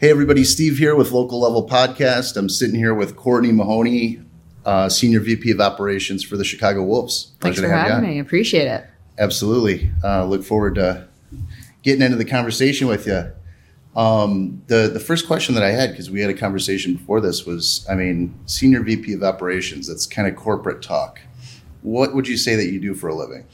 Hey, everybody, Steve here with Local Level Podcast. I'm sitting here with Courtney Mahoney, uh, Senior VP of Operations for the Chicago Wolves. Thanks Pleasure for having me. Appreciate it. Absolutely. Uh, look forward to getting into the conversation with you. Um, the the first question that I had because we had a conversation before this was, I mean, Senior VP of Operations. That's kind of corporate talk. What would you say that you do for a living?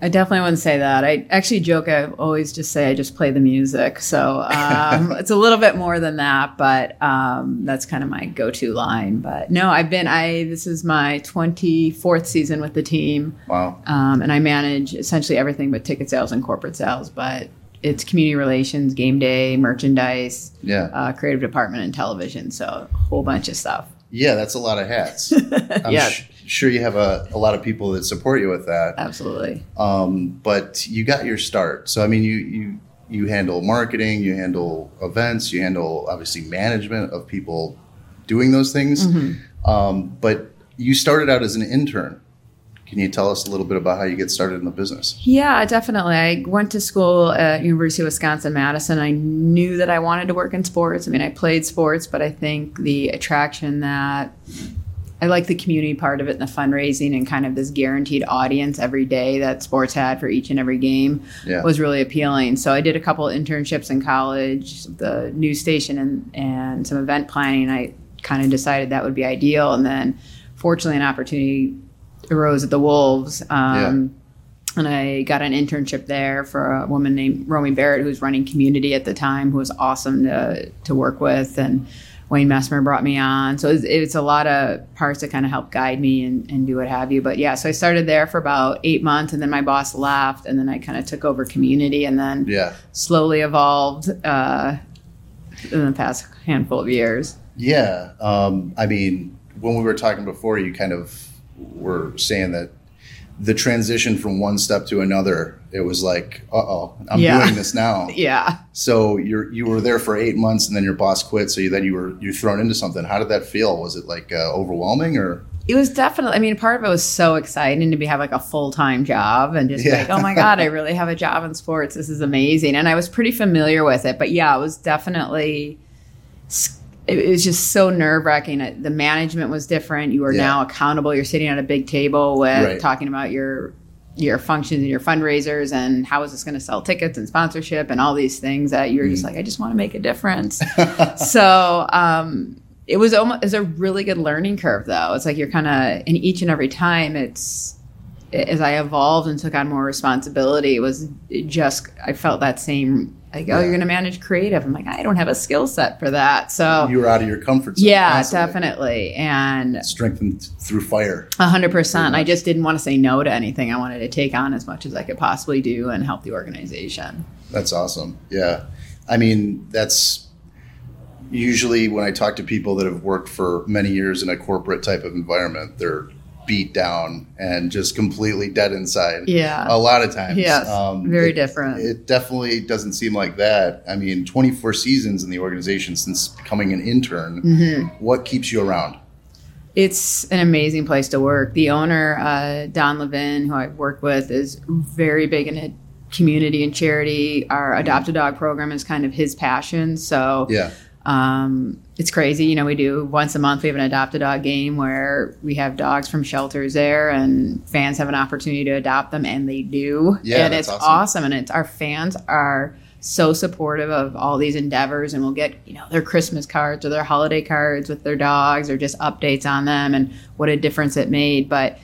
I definitely wouldn't say that. I actually joke. I always just say I just play the music. So um, it's a little bit more than that, but um, that's kind of my go-to line. But no, I've been. I this is my 24th season with the team, Wow. um, and I manage essentially everything but ticket sales and corporate sales. But it's community relations, game day, merchandise, Yeah. uh, creative department, and television. So a whole bunch of stuff. Yeah, that's a lot of hats. Yeah. sh- sure you have a, a lot of people that support you with that. Absolutely. Um, but you got your start. So I mean, you you you handle marketing, you handle events, you handle obviously management of people doing those things. Mm-hmm. Um, but you started out as an intern. Can you tell us a little bit about how you get started in the business? Yeah, definitely. I went to school at University of Wisconsin Madison. I knew that I wanted to work in sports. I mean, I played sports, but I think the attraction that I like the community part of it and the fundraising and kind of this guaranteed audience every day that sports had for each and every game Yeah. was really appealing. So I did a couple internships in college, the news station and, and some event planning. I kind of decided that would be ideal. And then fortunately an opportunity arose at the Wolves. Um, and I got an internship there for a woman named Romy Barrett, who was running community at the time, who was awesome to, to work with. And Wayne Messmer brought me on. So it's, it's a lot of parts that kind of help guide me and, and do what have you. But yeah, so I started there for about eight months, and then my boss left, and then I kind of took over community, and then Yeah. slowly evolved uh, in the past handful of years. Yeah. Um, I mean, when we were talking before, you kind of were saying that the transition from one step to another, it was like, uh oh, I'm Yeah. doing this now. Yeah. So you're you were there for eight months, and then your boss quit. So you, then you were you thrown into something. How did that feel? Was it like uh, overwhelming or? It was definitely. I mean, part of it was so exciting to be have like a full time job and just be Yeah. like, oh my god, I really have a job in sports. This is amazing, and I was pretty familiar with it. But yeah, it was definitely. It was just so nerve wracking. The management was different. You are Yeah. now accountable. You're sitting at a big table with Right. talking about your your functions and your fundraisers and how is this going to sell tickets and sponsorship and all these things that you're Mm. just like, I just want to make a difference. so um, it was almost it's a really good learning curve though it's like you're kind of in each and every time it's as i evolved and took on more responsibility it was just i felt that same like oh you're going to manage creative i'm like i don't have a skill set for that so You were out of your comfort zone. yeah constantly. definitely and Strengthened through fire. 100% i just didn't want to say no to anything i wanted to take on as much as i could possibly do and help the organization That's awesome. Yeah. I mean, that's usually when I talk to people that have worked for many years in a corporate type of environment, they're beat down and just completely dead inside. yeah A lot of times. yes Um, very it- different It definitely doesn't seem like that. I mean, 24 seasons in the organization since becoming an intern. Mhm. What keeps you around? It's an amazing place to work. The owner, uh, Don Levin, who I've worked with, is very big into community and charity. Our Adopt a Dog program is kind of his passion. So Yeah. um, it's crazy. You know, we do once a month, we have an Adopt a Dog game where we have dogs from shelters there and fans have an opportunity to adopt them, and they do. Yeah, and it's awesome. awesome. And it's our fans are so supportive of all these endeavors and we'll get you know their christmas cards or their holiday cards with their dogs or just updates on them and what a difference it made but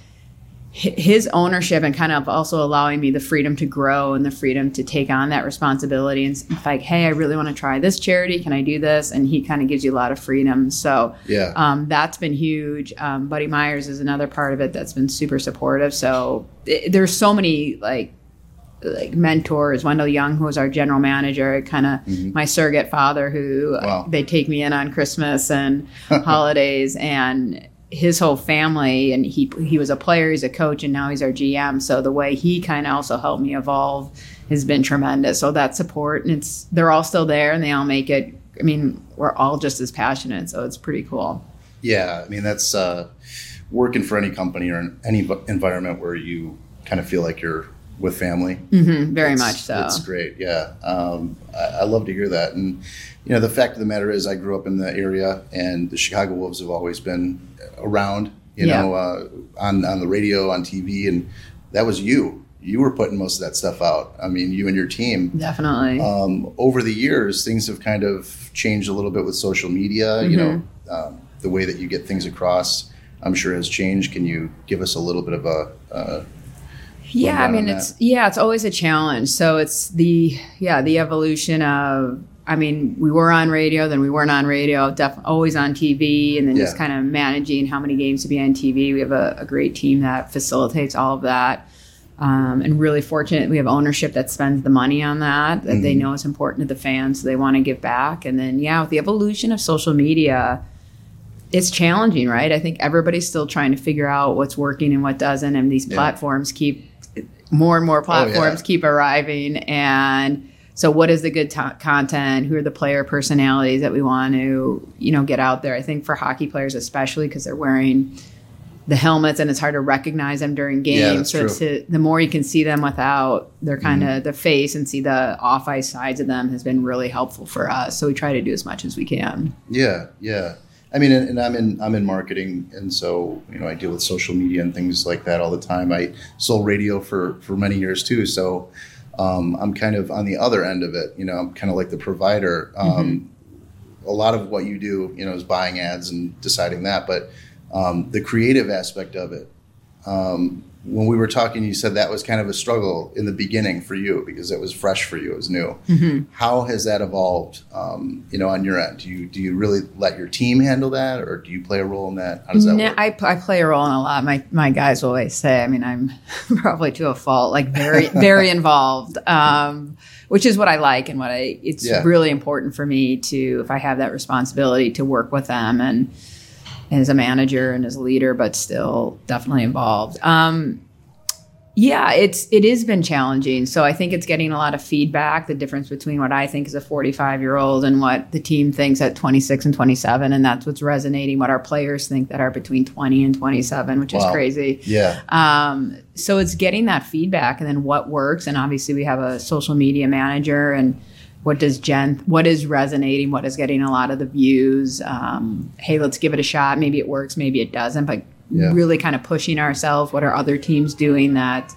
his ownership and kind of also allowing me the freedom to grow and the freedom to take on that responsibility and like hey i really want to try this charity can i do this and he kind of gives you a lot of freedom so Yeah. um, that's been huge. Um, Buddy Myers is another part of it that's been super supportive. So it, there's so many like like mentors. Wendell Young, who was our general manager, kind of Mhm. my surrogate father, who uh, they take me in on Christmas and holidays, and his whole family. And he he was a player, he's a coach, and now he's our GM. So the way he kind of also helped me evolve has been tremendous. So that support, and it's they're all still there, and they all make it. I mean, we're all just as passionate, so it's pretty cool. Yeah, I mean that's uh, working for any company or in any environment where you kind of feel like you're with family. hmm very It's- much so. It's great. Yeah. Um, I, I love to hear that. And, you know, the fact of the matter is I grew up in the area and the Chicago Wolves have always been around, you Yeah. know, uh, on, on the radio, on TV. And that was you. You were putting most of that stuff out. I mean, you and your team. Definitely. Um, over the years, things have kind of changed a little bit with social media. You know, Mm-hmm. um, the way that you get things across, I'm sure has changed. Can you give us a little bit of a, uh, Yeah, I mean it's yeah, it's always a challenge. So it's the yeah, the evolution of I mean, we were on radio, then we weren't on radio, definitely always on TV, and then just kind of managing how many games to be on TV. We have a, a great team that facilitates all of that. Um, and really fortunate we have ownership that spends the money on that, that they Mhm. know is important to the fans, so they want to give back. And then, yeah, with the evolution of social media, it's challenging, right? I think everybody's still trying to figure out what's working and what doesn't, and these Yeah. platforms keep more and more platforms yeah. keep arriving. And so, what is the good to content? Who are the player personalities that we want to, you know, get out there? I think for hockey players, especially because they're wearing the helmets and it's hard to recognize them during games. Yeah, so. Mm-hmm. to, the more you can see them without their kind of the face and see the off ice sides of them has been really helpful for us. So we try to do as much as we can. Yeah, yeah. I mean, and, and I'm in I'm in marketing, and so you know I deal with social media and things like that all the time. I sold radio for for many years too, so um, I'm kind of on the other end of it. You know, I'm kind of like the provider. Um, A lot of what you do, you know, is buying ads and deciding that, but um, the creative aspect of it. When we were talking, you said that was kind of a struggle in the beginning for you because it was fresh for you, it was new. How has that evolved? Um, you know, on your end, do you do you really let your team handle that, or do you play a role in that? How does that No, work? I, I play a role in a lot. My my guys will always say, I mean, I'm probably to a fault, like very very involved, um, which is what I like and what I. It's Yeah. really important for me to, if I have that responsibility, to work with them and as a manager and as a leader, but still definitely involved. Um, yeah, it's it has been challenging. So I think it's getting a lot of feedback. The difference between what I think is a 45 year old and what the team thinks at 26 and 27, and that's what's resonating. What our players think that are between 20 and 27, which is crazy. yeah, Um, so it's getting that feedback, and then what works. And obviously, we have a social media manager, and what does Jen? What is resonating? What is getting a lot of the views? Um, hey, let's give it a shot. Maybe it works, maybe it doesn't. But Yeah. really, kind of pushing ourselves. What are other teams doing that?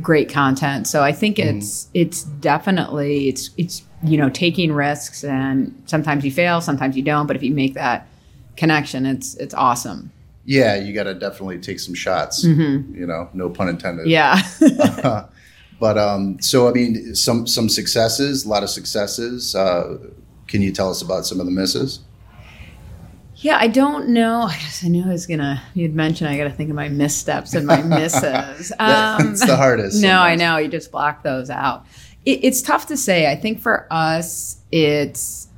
Great content. So I think Mm-hmm. it's it's definitely it's it's you know taking risks, and sometimes you fail, sometimes you don't. But if you make that connection, it's it's awesome. yeah. You got to definitely take some shots. You know, no pun intended. Mm-hmm. Yeah. But um, so I mean, some some successes, a lot of successes. Uh, can you tell us about some of the misses? Yeah, I don't know. I guess I knew I was gonna. You'd mentioned I got to think of my missteps and my misses. Um, That's the hardest. no, I know. You just block those out. It, it's tough to say. I think for us, it's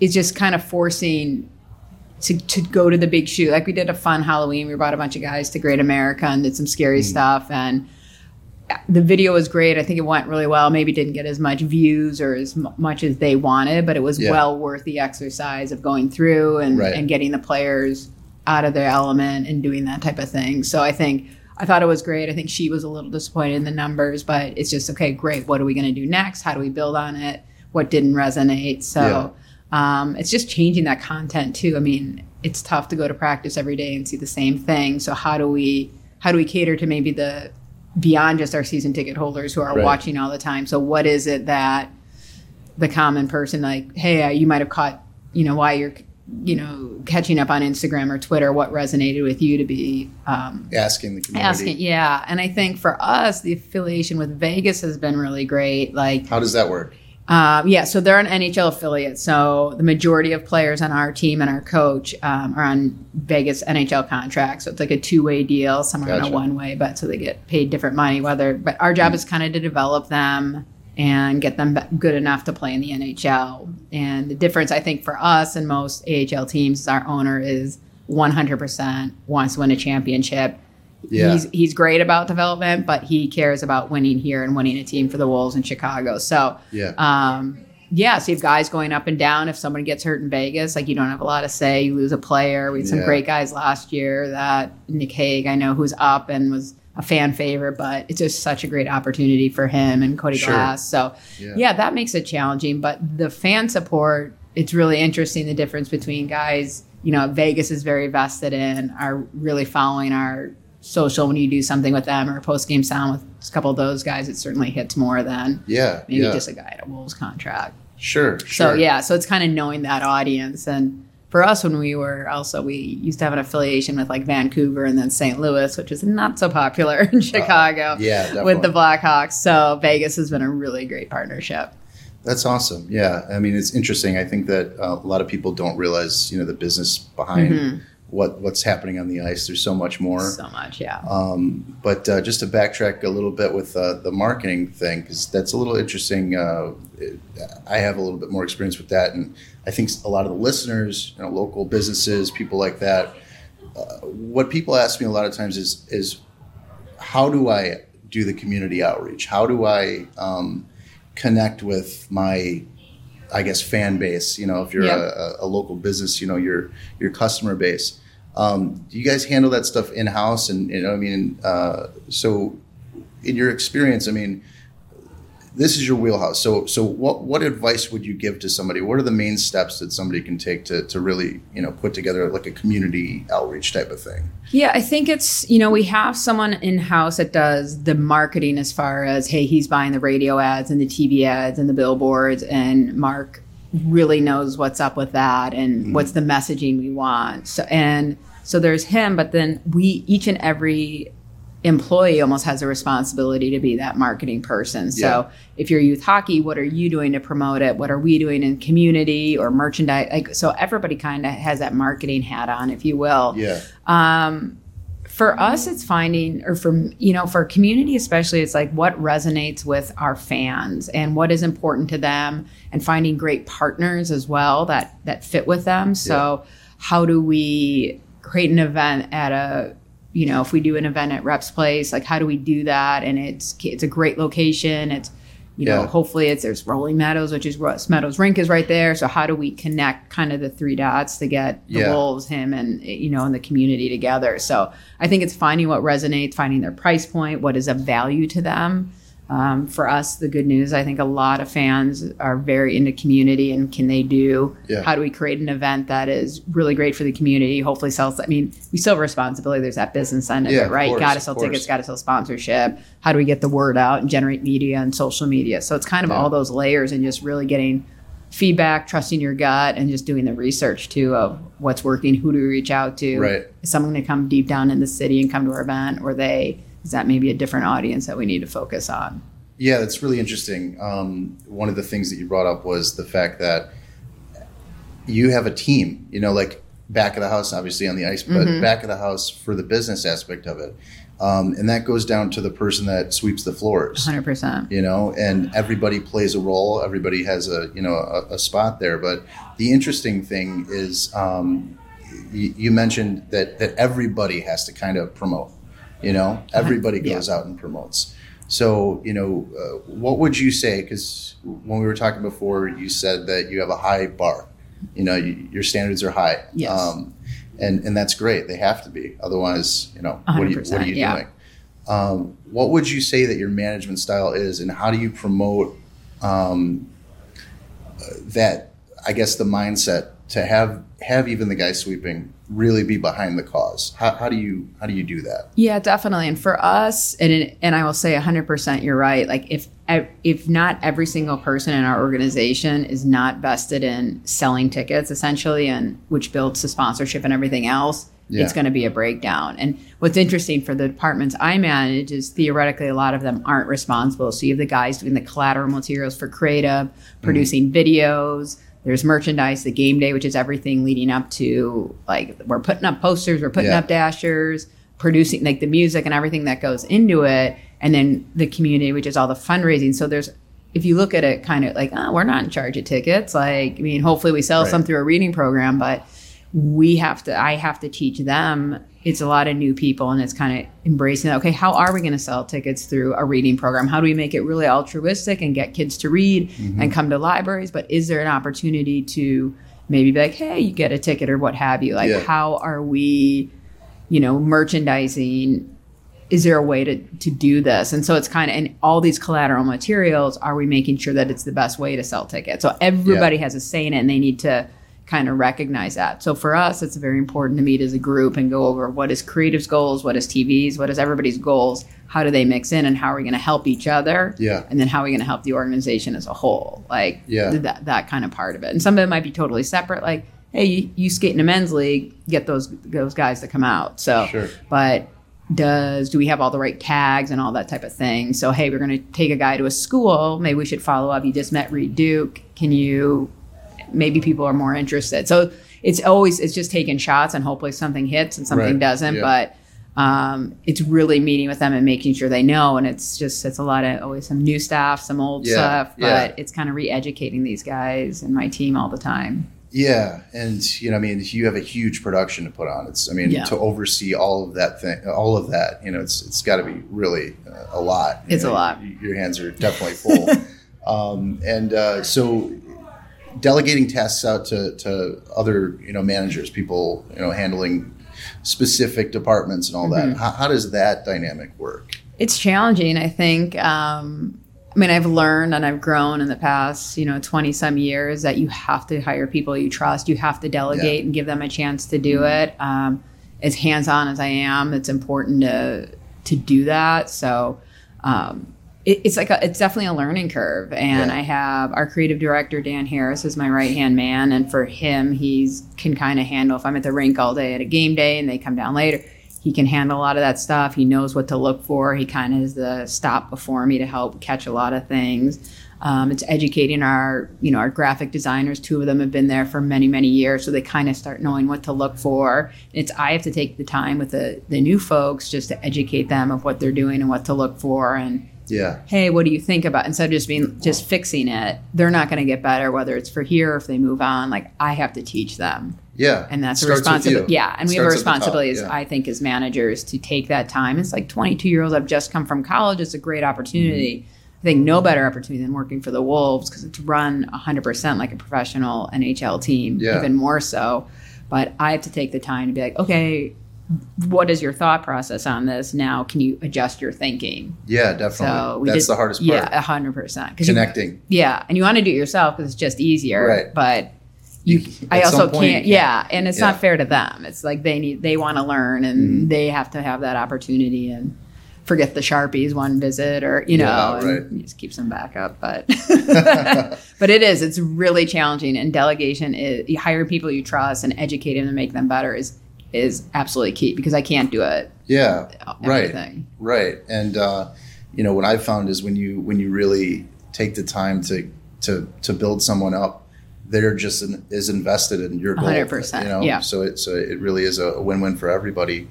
it's just kind of forcing to, to go to the big shoot. Like we did a fun Halloween. We brought a bunch of guys to Great America and did some scary Mm. stuff. And the video was great. I think it went really well. Maybe didn't get as much views or as m- much as they wanted, but it was Yeah. well worth the exercise of going through and, Right. and getting the players out of their element and doing that type of thing. So I think I thought it was great. I think she was a little disappointed in the numbers, but it's just okay, great. What are we going to do next? How do we build on it? What didn't resonate? So um, it's just changing that content too. I mean, it's tough to go to practice every day and see the same thing. So how do we how do we cater to maybe the beyond just our season ticket holders who are Right. watching all the time? So what is it that the common person like, hey, uh, you might have caught, you know, why you're you know catching up on Instagram or Twitter, what resonated with you to be um, Asking the community. asking? Yeah, and I think for us, the affiliation with Vegas has been really great. Like How does that work? Um, yeah, so they're an NHL affiliate. So the majority of players on our team and our coach um, are on Vegas NHL contracts. So it's like a two way deal. Some are on Gotcha. a one way, but so they get paid different money. Whether, but our job is kind of to develop them and get them good enough to play in the NHL. And the difference, I think, for us and most AHL teams is our owner is 100% wants to win a championship. Yeah. He's he's great about development, but he cares about winning here and winning a team for the Wolves in Chicago. So Yeah. um, yeah, so you have guys going up and down. If someone gets hurt in Vegas, like you don't have a lot to say. You lose a player. We had some Yeah. great guys last year. That Nick Hague, I know, who's up and was a fan favorite, but it's just such a great opportunity for him and Cody Sure. Glass. So Yeah. yeah, that makes it challenging. But the fan support, it's really interesting the difference between guys, you know, Vegas is very vested in, are really following our social when you do something with them or post game sound with a couple of those guys, it certainly hits more than Yeah. maybe yeah. just a guy at a Wolves contract. sure. Sure. So yeah, so it's kind of knowing that audience. And for us, when we were also, we used to have an affiliation with like Vancouver and then St. Louis, which is not so popular in Chicago Uh, yeah, with the. Blackhawks. So Vegas has been a really great partnership. That's awesome. Yeah, I mean, it's interesting. I think that uh, a lot of people don't realize, you know, the business behind what what's happening on the ice. There's so much more. So much, yeah. Um, but uh, just to backtrack a little bit with uh, the marketing thing, because that's a little interesting. Uh, it- I have a little bit more experience with that, and I think a lot of the listeners, you know, local businesses, people like that. Uh, what people ask me a lot of times is is how do I do the community outreach? How do I um, connect with my I guess fan base. You know, if you're a, a, a local business, you know your your customer base. Um, do you guys handle that stuff in house? And you know, I mean, uh, so in your experience, I mean, this is your wheelhouse. So so what what advice would you give to somebody? What are the main steps that somebody can take to to really you know put together like a community outreach type of thing? Yeah, I think it's, you know, we have someone in house that does the marketing as far as, hey, he's buying the radio ads and the TV ads and the billboards, and Mark really knows what's up with that and mm-hmm. what's the messaging we want. So, and so there's him, but then we, each and every employee almost has a responsibility to be that marketing person. So Yeah. if you're youth hockey, what are you doing to promote it? What are we doing in community or merchandise? Like, so everybody kind of has that marketing hat on, if you will Yeah. Um, for us it's finding or for you know for community especially it's like what resonates with our fans and what is important to them and finding great partners as well that that fit with them so how do we create an event at a you know if we do an event at reps place like how do we do that and it's it's a great location it's you know Yeah. hopefully it's there's rolling meadows which is Russ meadows rink is right there so how do we connect kind of the three dots to get the Yeah. wolves him and you know and the community together so i think it's finding what resonates finding their price point what is of value to them um, for us the good news i think a lot of fans are very into community and can they do Yeah. how do we create an event that is really great for the community hopefully sells i mean we still have responsibility there's that business end of Yeah, it right course, got to sell tickets got to sell sponsorship how do we get the word out and generate media and social media so it's kind of Yeah. all those layers and just really getting feedback trusting your gut and just doing the research too of what's working who do we reach out to Right. is someone going to come deep down in the city and come to our event or they is that maybe a different audience that we need to focus on Yeah, that's really interesting. Um, one of the things that you brought up was the fact that you have a team, you know, like back of the house, obviously on the ice, but Mm-hmm. back of the house for the business aspect of it. Um, and that goes down to the person that sweeps the floors, 100% you know, and everybody plays a role. Everybody has a, you know, a, a spot there. But the interesting thing is, um, you, you mentioned that, that everybody has to kind of promote, you know, everybody Yeah. goes out and promotes. So, you know, uh, what would you say? Because when we were talking before, you said that you have a high bar. You know, you, your standards are high. Yes. Um, and and that's great. They have to be. Otherwise, you know, what are you, what are you yeah. doing? Um, what would you say that your management style is, and how do you promote um, uh, that? I guess the mindset to have have even the guy sweeping really be behind the cause. How, how do you how do you do that? Yeah, definitely. And for us, and and I will say 100%, you're right. Like if if not every single person in our organization is not vested in selling tickets, essentially, and which builds the sponsorship and everything else, Yeah. it's going to be a breakdown. And what's interesting for the departments I manage is theoretically a lot of them aren't responsible. So you have the guys doing the collateral materials for creative, mm-hmm. producing videos. There's merchandise, the game day, which is everything leading up to like we're putting up posters, we're putting Yeah. up dashers, producing like the music and everything that goes into it, and then the community, which is all the fundraising. So there's if you look at it kind of like, oh, we're not in charge of tickets. Like, I mean, hopefully we sell Right. some through a reading program, but we have to i have to teach them it's a lot of new people and it's kind of embracing that okay how are we going to sell tickets through a reading program how do we make it really altruistic and get kids to read mm-hmm. and come to libraries but is there an opportunity to maybe be like hey you get a ticket or what have you like Yeah. how are we you know merchandising is there a way to to do this? And so it's kind of and all these collateral materials. Are we making sure that it's the best way to sell tickets? So everybody has a say in it, and they need to kind of recognize that. So for us, it's very important to meet as a group and go over what is creative's goals, what is TV's, what is everybody's goals, how do they mix in, and how are we going to help each other? Yeah. And then how are we going to help the organization as a whole? Like Yeah. that that kind of part of it. And some of it might be totally separate. Like, hey, you, you skate in a men's league, get those those guys to come out. So, Sure. but does do we have all the right tags and all that type of thing? So, hey, we're going to take a guy to a school. Maybe we should follow up. You just met Reid Duke. Can you? Maybe people are more interested. So it's always it's just taking shots and hopefully something hits and something Right. doesn't. Yeah. But um, it's really meeting with them and making sure they know. And it's just it's a lot of always some new staff, some old Yeah, stuff, but yeah. it's kind of re-educating these guys and my team all the time. Yeah, and you know, I mean, you have a huge production to put on. It's, I mean, Yeah. to oversee all of that thing, all of that, you know, it's it's got to be really uh, a lot. It's a lot. Your hands are definitely full, um, and uh, so delegating tasks out to, to other you know managers, people you know handling specific departments and all Mm-hmm. that. How, how does that dynamic work? It's challenging, I think. Um, I mean, I've learned and I've grown in the past, you know, 20 some years that you have to hire people you trust. You have to delegate and give them a chance to do it. Um, as hands on as I am, it's important to, to do that. So, um, it, it's like a, it's definitely a learning curve. And Yeah. I have our creative director, Dan Harris, is my right hand man. And for him, he's can kind of handle if I'm at the rink all day at a game day and they come down later he can handle a lot of that stuff. He knows what to look for. He kind of is the stop before me to help catch a lot of things. Um, it's educating our, you know, our graphic designers. Two of them have been there for many, many years, so they kind of start knowing what to look for. It's I have to take the time with the the new folks just to educate them of what they're doing and what to look for and Yeah, hey, what do you think about instead of just being just fixing it, they're not going to get better whether it's for here or if they move on. Like I have to teach them yeah, and that's a responsibility. Yeah, and we have a top, responsibility, as yeah. I think, as managers to take that time. It's like 22 year olds have just come from college. It's a great opportunity. I think no better opportunity than working for the Wolves because it's run 100% like a professional NHL team, Yeah. even more so. But I have to take the time to be like, okay, what is your thought process on this? Now, can you adjust your thinking? yeah, definitely. So That's did- the hardest part. Yeah, 100%. 'Cause you- Connecting. yeah, and you want to do it yourself because it's just easier. Right. But you, You- I also point, can't. Yeah, and it's Yeah. not fair to them. It's like they need, they want to learn, and Mm-hmm. they have to have that opportunity and forget the sharpies one visit, or you know, Yeah, and right. you just keeps them back up. But but it is. It's really challenging, and delegation is you hire people you trust and educate them to make them better is is absolutely key because I can't do it. Yeah, right. Everything. Right, and uh, you know what I've found is when you when you really take the time to to to build someone up, they're just in, is invested in your goal. 100%, You know, yeah. so it so it really is a win win for everybody.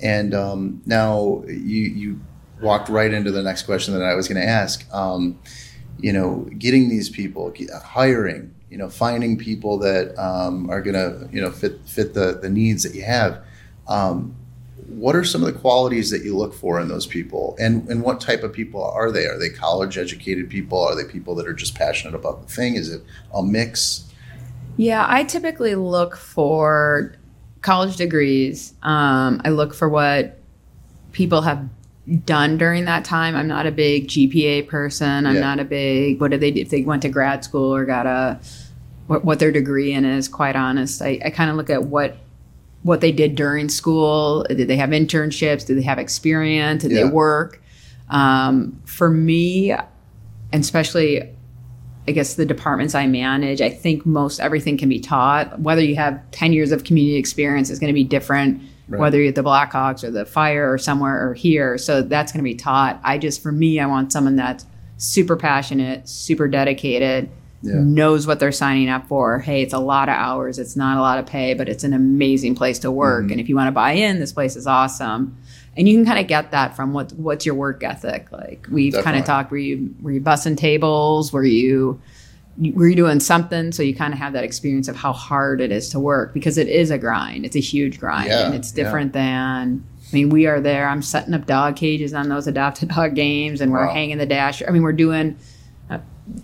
And um, now you you walked right into the next question that I was going to ask. Um, you know, getting these people, hiring, you know, finding people that um, are going to you know fit fit the the needs that you have. Um, what are some of the qualities that you look for in those people? And and what type of people are they? Are they college educated people? Are they people that are just passionate about the thing? Is it a mix? Yeah, I typically look for college degrees. Um, I look for what people have done during that time. I'm not a big GPA person. I'm Yeah. not a big what did they do if they went to grad school or got a what, what their degree in is. Quite honest, I, I kind of look at what what they did during school. Did they have internships? Did they have experience? Did Yeah. they work? Um, for me, and especially I guess the departments I manage, I think most everything can be taught. Whether you have 10 years of community experience is going to be different, Right. whether you're at the Blackhawks or the Fire or somewhere or here. So that's going to be taught. I just, for me, I want someone that's super passionate, super dedicated, Yeah. knows what they're signing up for. Hey, it's a lot of hours, it's not a lot of pay, but it's an amazing place to work. Mm-hmm. And if you want to buy in, this place is awesome. And you can kind of get that from what what's your work ethic like. We've kind of talked. Were you were you bussing tables? Were you were you doing something? So you kind of have that experience of how hard it is to work because it is a grind. It's a huge grind Yeah, and it's yeah. different than i mean we are there. I'm setting up dog cages on those adopted dog games and we're Wow. hanging the dash. I mean we're doing uh,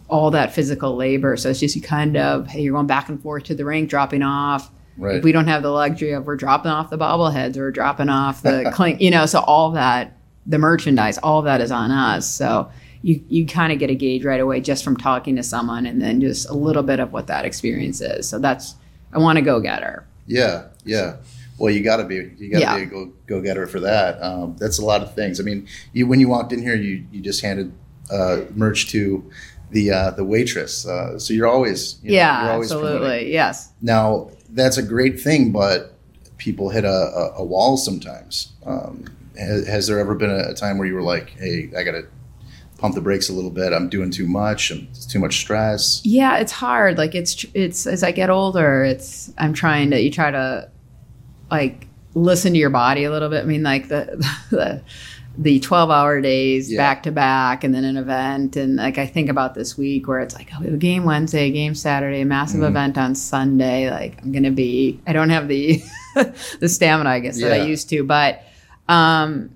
all that physical labor. So it's just you kind of hey you're going back and forth to the rink dropping off. Right. if we don't have the luxury of we're dropping off the bobbleheads or dropping off the clink you know so all that the merchandise, all that is on us. So you you kind of get a gauge right away just from talking to someone, and then just a little bit of what that experience is. So that's I want to go get her. Yeah, yeah. Well, you got to be you got to Yeah. be a go go getter for that. Um, that's a lot of things. I mean, you when you walked in here, you you just handed uh, merch to the uh, the waitress, uh, so you're always you know, yeah, you're always promoting. absolutely. Yes. Now that's a great thing, but people hit a, a, a wall sometimes. Um, has, has there ever been a, a time where you were like, "Hey, I got to pump the brakes a little bit. I'm doing too much. I'm, it's too much stress." Yeah, it's hard. Like it's it's as I get older, it's I'm trying to you try to like listen to your body a little bit. I mean, like the the the 12 hour days Yeah. back to back and then an event and like I think about this week where it's like oh we have a game Wednesday, game Saturday, a massive Mhm. event on Sunday. Like I'm gonna be I don't have the the stamina I guess that I used to, but um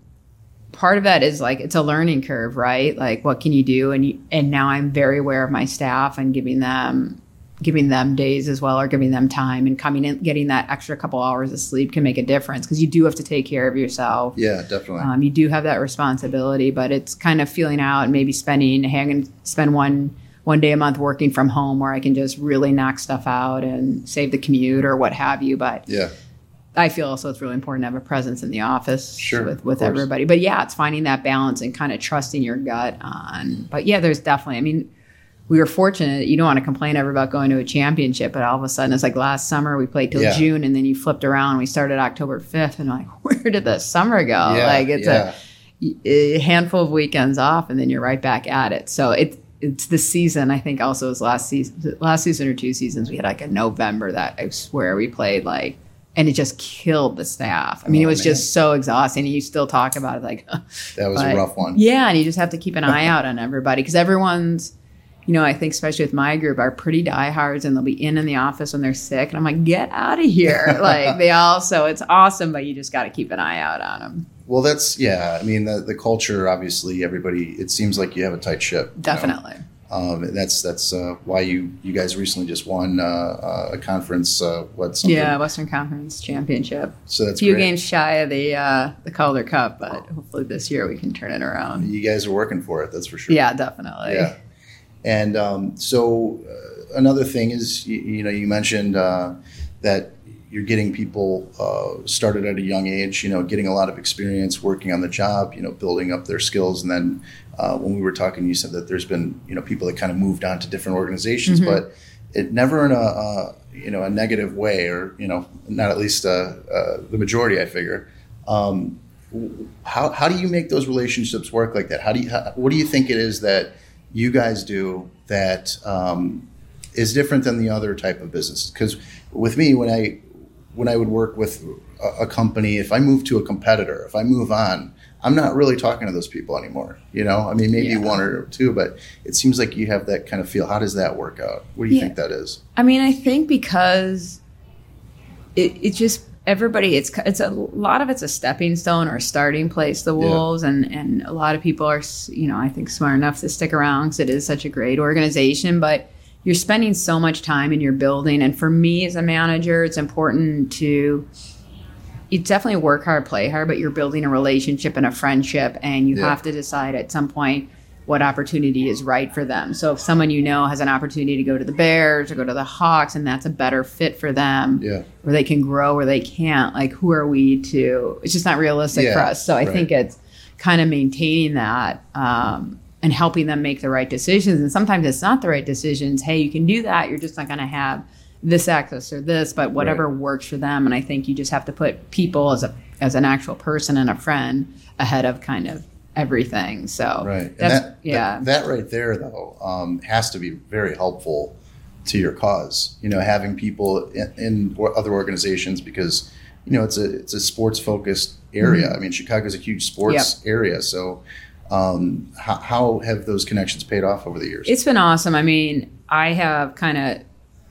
part of that is like it's a learning curve, right? Like what can you do? And you, and now I'm very aware of my staff and giving them giving them days as well or giving them time and coming in getting that extra couple hours of sleep can make a difference because you do have to take care of yourself. Yeah, definitely. Um, you do have that responsibility, but it's kind of feeling out and maybe spending hey, I'm gonna spend one one day a month working from home where I can just really knock stuff out and save the commute or what have you. But yeah, I feel also it's really important to have a presence in the office Sure, with, with everybody. But yeah, it's finding that balance and kind of trusting your gut on. But yeah, there's definitely. I mean, we were fortunate. You don't want to complain ever about going to a championship, but all of a sudden it's like last summer we played till Yeah. June, and then you flipped around. We started October 5th, and like, where did the summer go? yeah, like it's yeah. a, a handful of weekends off, and then you're right back at it. So it. It's the season. I think also was last season, last season or two seasons. We had like a November that I swear we played like and it just killed the staff. I mean, Oh, it was man. just so exhausting. And you still talk about it like, that was a rough one. yeah, and you just have to keep an eye out on everybody because everyone's, you know, I think especially with my group are pretty diehards and they'll be in in the office when they're sick, and I'm like, get out of here! like they all, so it's awesome, but you just got to keep an eye out on them. Well, that's yeah. I mean, the the culture. Obviously, everybody. It seems like you have a tight ship. you know? Um, that's that's uh, why you you guys recently just won uh, uh, a conference. Uh, what? Something. Yeah, Western Conference Championship. So that's A few great. games shy of the uh, the Calder Cup, but hopefully this year we can turn it around. You guys are working for it. That's for sure. Yeah, definitely. Yeah. And um, so uh, another thing is, you, you know, you mentioned uh, that you're getting people uh, started at a young age, you know, getting a lot of experience working on the job, you know, building up their skills. And then uh, when we were talking, you said that there's been, you know, people that kind of moved on to different organizations, Mhm. but it never in a, uh, you know, a negative way or, you know, not at least uh, uh, the majority, I figure. Um, how, how do you make those relationships work like that? How do you, how, what do you think it is that you guys do that um, is different than the other type of business? Because with me, when I when I would work with a, a company, if I move to a competitor, if I move on, I'm not really talking to those people anymore. You know, I mean, maybe Yeah. one or two, but it seems like you have that kind of feel. How does that work out? What do you Yeah. think that is? I mean, I think because it, it just everybody it's it's a lot of it's a stepping stone or a starting place the Yeah. wolves and and a lot of people are you know i think smart enough to stick around because it is such a great organization but you're spending so much time in your building and for me as a manager it's important to you definitely work hard play hard but you're building a relationship and a friendship and you Yeah. have to decide at some point what opportunity is right for them. So if someone you know has an opportunity to go to the Bears or go to the Hawks and that's a better fit for them, Yeah, where they can grow or they can't, like who are we to? It's just not realistic for us. So I right. think it's kind of maintaining that um, and helping them make the right decisions. And sometimes it's not the right decisions. Hey, you can do that. You're just not going to have this access or this, but whatever works for them. And I think you just have to put people as a as an actual person and a friend ahead of kind of everything. So right. That's that, yeah. that, that right there, though, um, has to be very helpful to your cause. You know, having people in, in other organizations because you know it's a it's a sports focused area. Mm-hmm. I mean, Chicago's a huge sports area, so. Um, how, how have those connections paid off over the years? It's been awesome. I mean, I have kind of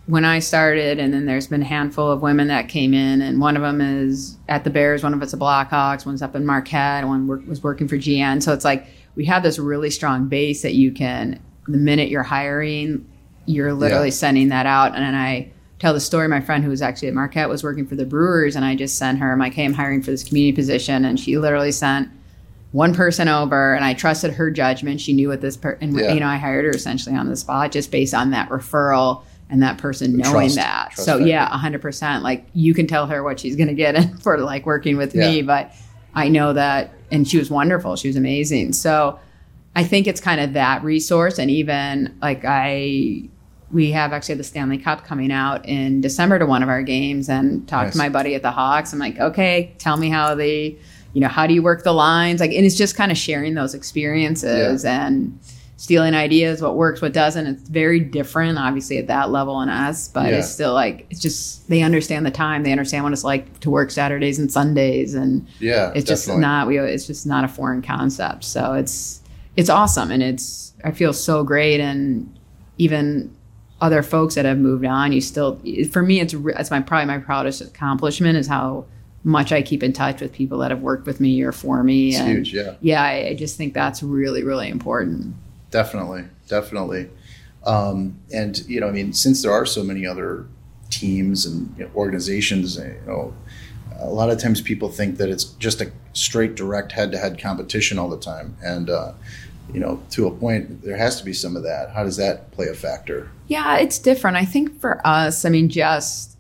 when I started, and then there's been a handful of women that came in, and one of them is at the Bears, one of it's the Blackhawks, one's up in Marquette, one work, was working for GN. So it's like we have this really strong base that you can, the minute you're hiring, you're literally Yeah. sending that out. And then I tell the story. My friend who was actually at Marquette was working for the Brewers, and I just sent her, I'm like, hey, I'm hiring for this community position, and she literally sent one person over and I trusted her judgment. She knew what this per- and Yeah. you know, I hired her essentially on the spot just based on that referral and that person knowing trust- that. trust so factor. yeah, hundred percent. Like you can tell her what she's gonna get for like working with me, but I know that and she was wonderful. She was amazing. So I think it's kind of that resource and even like I we have actually the Stanley Cup coming out in December to one of our games and talked Nice. to my buddy at the Hawks. I'm like, okay, tell me how they, you know, how do you work the lines? Like, and it's just kind of sharing those experiences and stealing ideas, what works, what doesn't. It's very different, obviously, at that level in us, but Yeah. it's still like, it's just, they understand the time. They understand what it's like to work Saturdays and Sundays. And Yeah, it's just not, we, it's just not a foreign concept. So it's, it's awesome. And it's, I feel so great. And even other folks that have moved on, you still, for me, it's, it's my, probably my proudest accomplishment is how much I keep in touch with people that have worked with me or for me. It's and huge, yeah. yeah, I, I just think that's really, really important. Definitely, definitely. Um, and you know, I mean, since there are so many other teams and you know, organizations, you know, a lot of times people think that it's just a straight, direct head-to-head competition all the time, and uh, you know, to a point, there has to be some of that. How does that play a factor? Yeah, it's different. I think for us, I mean, just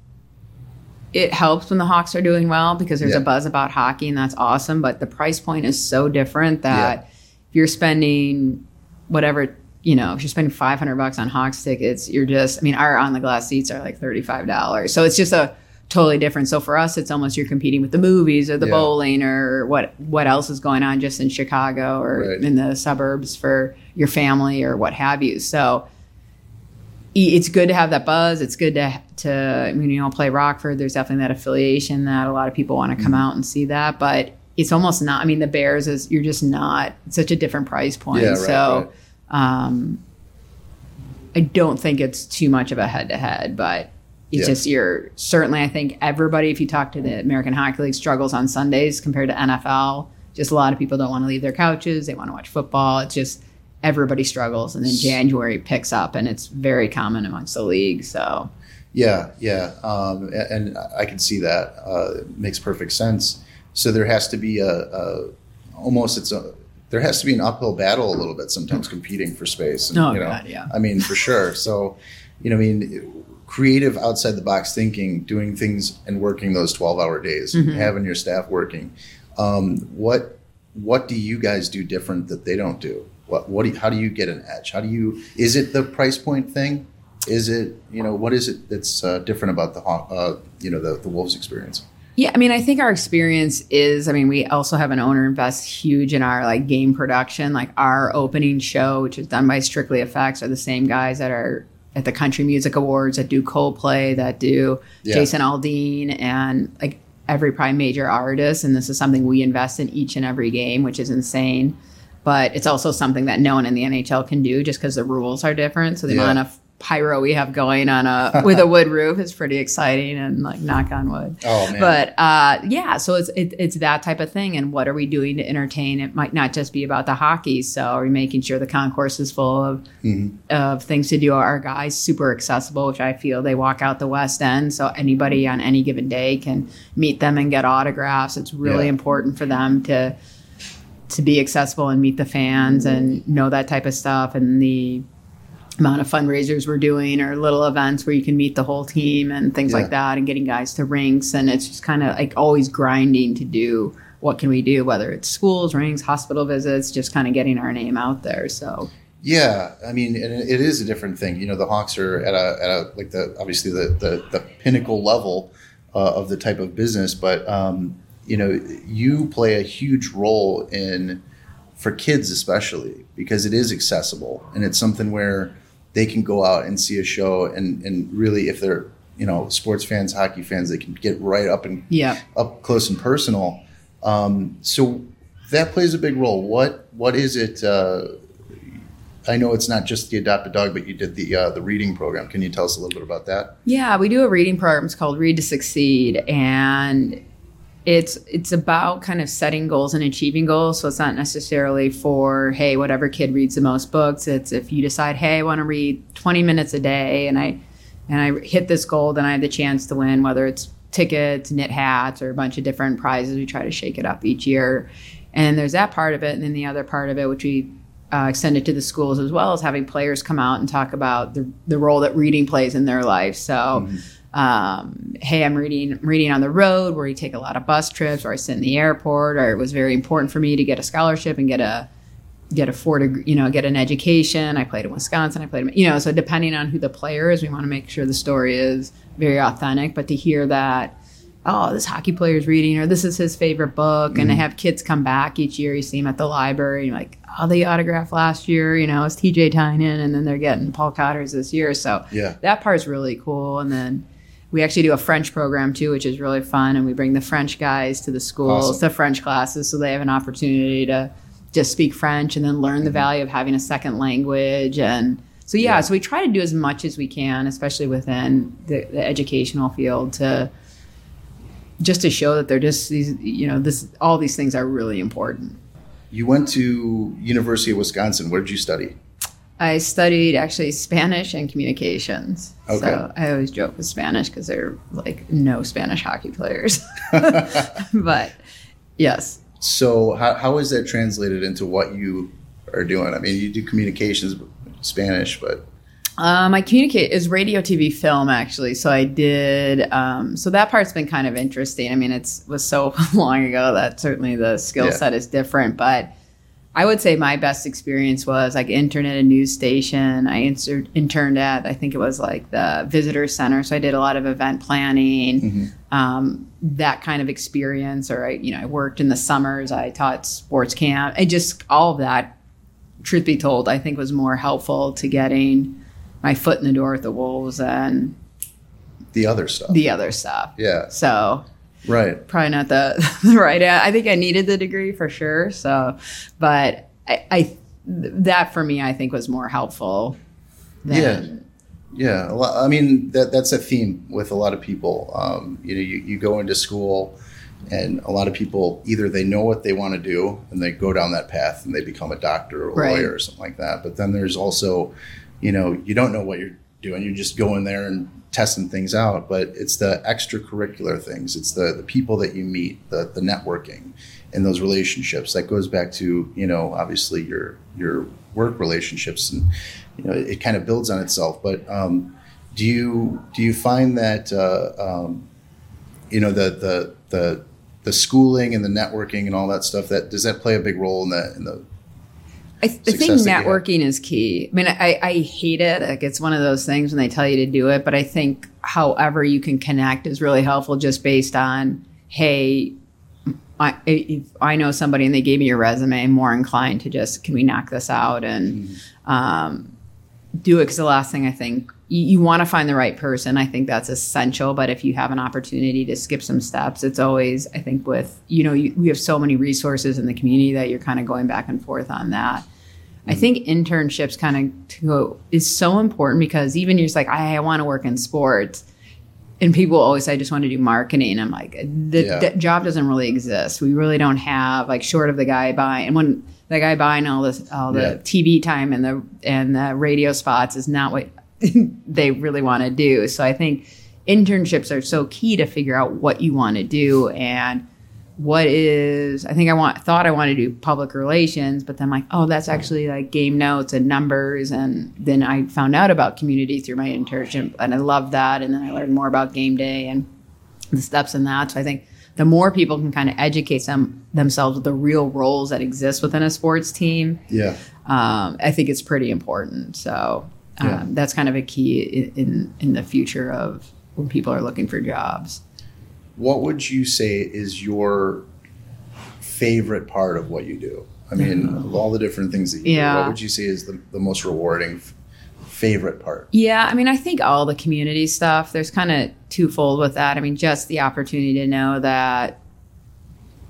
it helps when the Hawks are doing well because there's Yeah. a buzz about hockey and that's awesome. But the price point is so different that if you're spending whatever, you know, if you're spending 500 bucks on Hawks tickets, you're just, I mean, our on the glass seats are like $35. So it's just a totally different. So for us, it's almost you're competing with the movies or the Yeah. bowling or what, what else is going on just in Chicago or Right. in the suburbs for your family or what have you. So, it's good to have that buzz. It's good to to I mean, you know play Rockford. There's definitely that affiliation that a lot of people want to come out and see that, but it's almost not. I mean, the Bears is you're just not. Such a different price point. Yeah, right, so, um, I don't think it's too much of a head to head, but. It's Yeah. just you're certainly. I think everybody, if you talk to the American Hockey League, struggles on Sundays compared to NFL. Just a lot of people don't want to leave their couches. They want to watch football. It's just everybody struggles, and then January picks up, and it's very common amongst the league. So Yeah, yeah, um, and I can see that. Uh, it makes perfect sense. So there has to be a, a almost it's a there has to be an uphill battle a little bit sometimes competing for space. and, Oh, you know, God, yeah. I mean, for sure. So, you know, I mean, creative outside the box thinking, doing things and working those twelve hour days, Mm-hmm. having your staff working. Um, what what do you guys do different that they don't do? What what do you, how do you get an edge? How do you is it the price point thing? Is it you know what is it that's uh, different about the uh, you know the, the Wolves experience? Yeah, I mean, I think our experience is. I mean, we also have an owner invest huge in our like game production. Like our opening show, which is done by Strictly FX, are the same guys that are at the Country Music Awards that do Coldplay, that do Yeah. Jason Aldean, and like every prime major artist. And this is something we invest in each and every game, which is insane. But it's also something that no one in the NHL can do just because the rules are different. So the Yeah. amount of pyro we have going on a with a wood roof is pretty exciting and like knock on wood. Oh man, But uh, yeah, so it's it, it's that type of thing. And what are we doing to entertain? It might not just be about the hockey. So are we making sure the concourse is full of Mm-hmm. of things to do? Our guys super accessible, which I feel they walk out the West End, so anybody on any given day can meet them and get autographs. It's really Yeah. important for them to to be accessible and meet the fans and know that type of stuff and the amount of fundraisers we're doing or little events where you can meet the whole team and things Yeah. like that and getting guys to rinks and it's just kind of like always grinding to do what can we do whether it's schools rinks hospital visits just kind of getting our name out there so Yeah, I mean, and it it is a different thing. You know, the Hawks are at a, at a like the obviously the the, the pinnacle level uh, of the type of business, but um, you know, you play a huge role in for kids especially because it is accessible and it's something where they can go out and see a show and and really if they're you know sports fans, hockey fans, they can get right up and yeah up close and personal. Um, so that plays a big role. What what is it? Uh, I know it's not just the Adopt a Dog, but you did the uh, the reading program. Can you tell us a little bit about that? Yeah, we do a reading program. It's called Read to Succeed, and it's it's about kind of setting goals and achieving goals. So it's not necessarily for hey, whatever kid reads the most books. It's if you decide hey, I want to read 20 minutes a day, and I and I hit this goal, then I have the chance to win, whether it's tickets, knit hats, or a bunch of different prizes. We try to shake it up each year. And there's that part of it, and then the other part of it, which we uh, extended to the schools as well, as having players come out and talk about the, the role that reading plays in their life. So, mm-hmm. Um, hey, I'm reading reading on the road, where you take a lot of bus trips, or I sit in the airport, or it was very important for me to get a scholarship and get a get a four degree, you know, get an education. I played in Wisconsin. I played, in, you know, so depending on who the player is, we want to make sure the story is very authentic. But to hear that oh, this hockey player is reading, or this is his favorite book. Mm-hmm. And I have kids come back each year. You see them at the library, like, oh, they autographed last year, you know, it's TJ Tynan, and then they're getting Paul Cotters this year. So yeah. that part's really cool. And then we actually do a French program too, which is really fun. And we bring the French guys to the schools, awesome. to French classes, so they have an opportunity to just speak French and then learn mm-hmm. the value of having a second language. And so, yeah, yeah, so we try to do as much as we can, especially within the, the educational field, to just to show that they're just these, you know, this all these things are really important. You went to University of Wisconsin. Where did you study? I studied actually Spanish and communications. Okay. So I always joke with Spanish because there are like no Spanish hockey players. but yes. So how, how is that translated into what you are doing? I mean, you do communications, Spanish, but um, I communicate is radio, TV, film actually. So I did. Um, so that part's been kind of interesting. I mean, it's was so long ago that certainly the skill yeah. set is different. But I would say my best experience was like intern at a news station. I inter- interned at I think it was like the visitor center. So I did a lot of event planning, mm-hmm. um, that kind of experience. Or I, you know, I worked in the summers. I taught sports camp. And just all of that. Truth be told, I think was more helpful to getting my foot in the door with the Wolves and the other stuff. The other stuff. Yeah. So right, probably not the, the right. I think I needed the degree for sure. So, but I, I that for me, I think was more helpful. Than, yeah. Yeah. I mean, that that's a theme with a lot of people. Um, you know, you, you go into school and a lot of people either they know what they want to do and they go down that path and they become a doctor or a right. lawyer or something like that. But then there's also you know, you don't know what you're doing. You're just going there and testing things out. But it's the extracurricular things. It's the the people that you meet, the the networking, and those relationships. That goes back to you know obviously your your work relationships, and you know it kind of builds on itself. But um, do you do you find that uh, um, you know the the the the schooling and the networking and all that stuff that does that play a big role in the in the I, th- I think networking is key. I mean, I, I hate it. Like it's one of those things when they tell you to do it, but I think however you can connect is really helpful just based on, hey, I, if I know somebody and they gave me your resume, I'm more inclined to just, can we knock this out and mm-hmm. um, do it? Because the last thing I think you, you want to find the right person. I think that's essential. But if you have an opportunity to skip some steps, it's always, I think, with, you know, you, we have so many resources in the community that you're kind of going back and forth on that. I think internships kind of is so important because even you're just like, I, I want to work in sports. And people always say, I just want to do marketing. I'm like, the, yeah. job doesn't really exist. We really don't have like short of the guy buying. And when the guy buying all this, all the yeah. TV time and the and the radio spots is not what they really want to do. So I think internships are so key to figure out what you want to do and what is I think I want thought I wanted to do public relations, but then like, oh, that's actually like game notes and numbers. And then I found out about community through my internship and I love that. And then I learned more about game day and the steps in that. So I think the more people can kind of educate them themselves with the real roles that exist within a sports team, yeah, um, I think it's pretty important. So um, yeah. that's kind of a key in, in in the future of when people are looking for jobs what would you say is your favorite part of what you do? I mean, of all the different things that you yeah. do, what would you say is the, the most rewarding f- favorite part? Yeah, I mean, I think all the community stuff, there's kind of twofold with that. I mean, just the opportunity to know that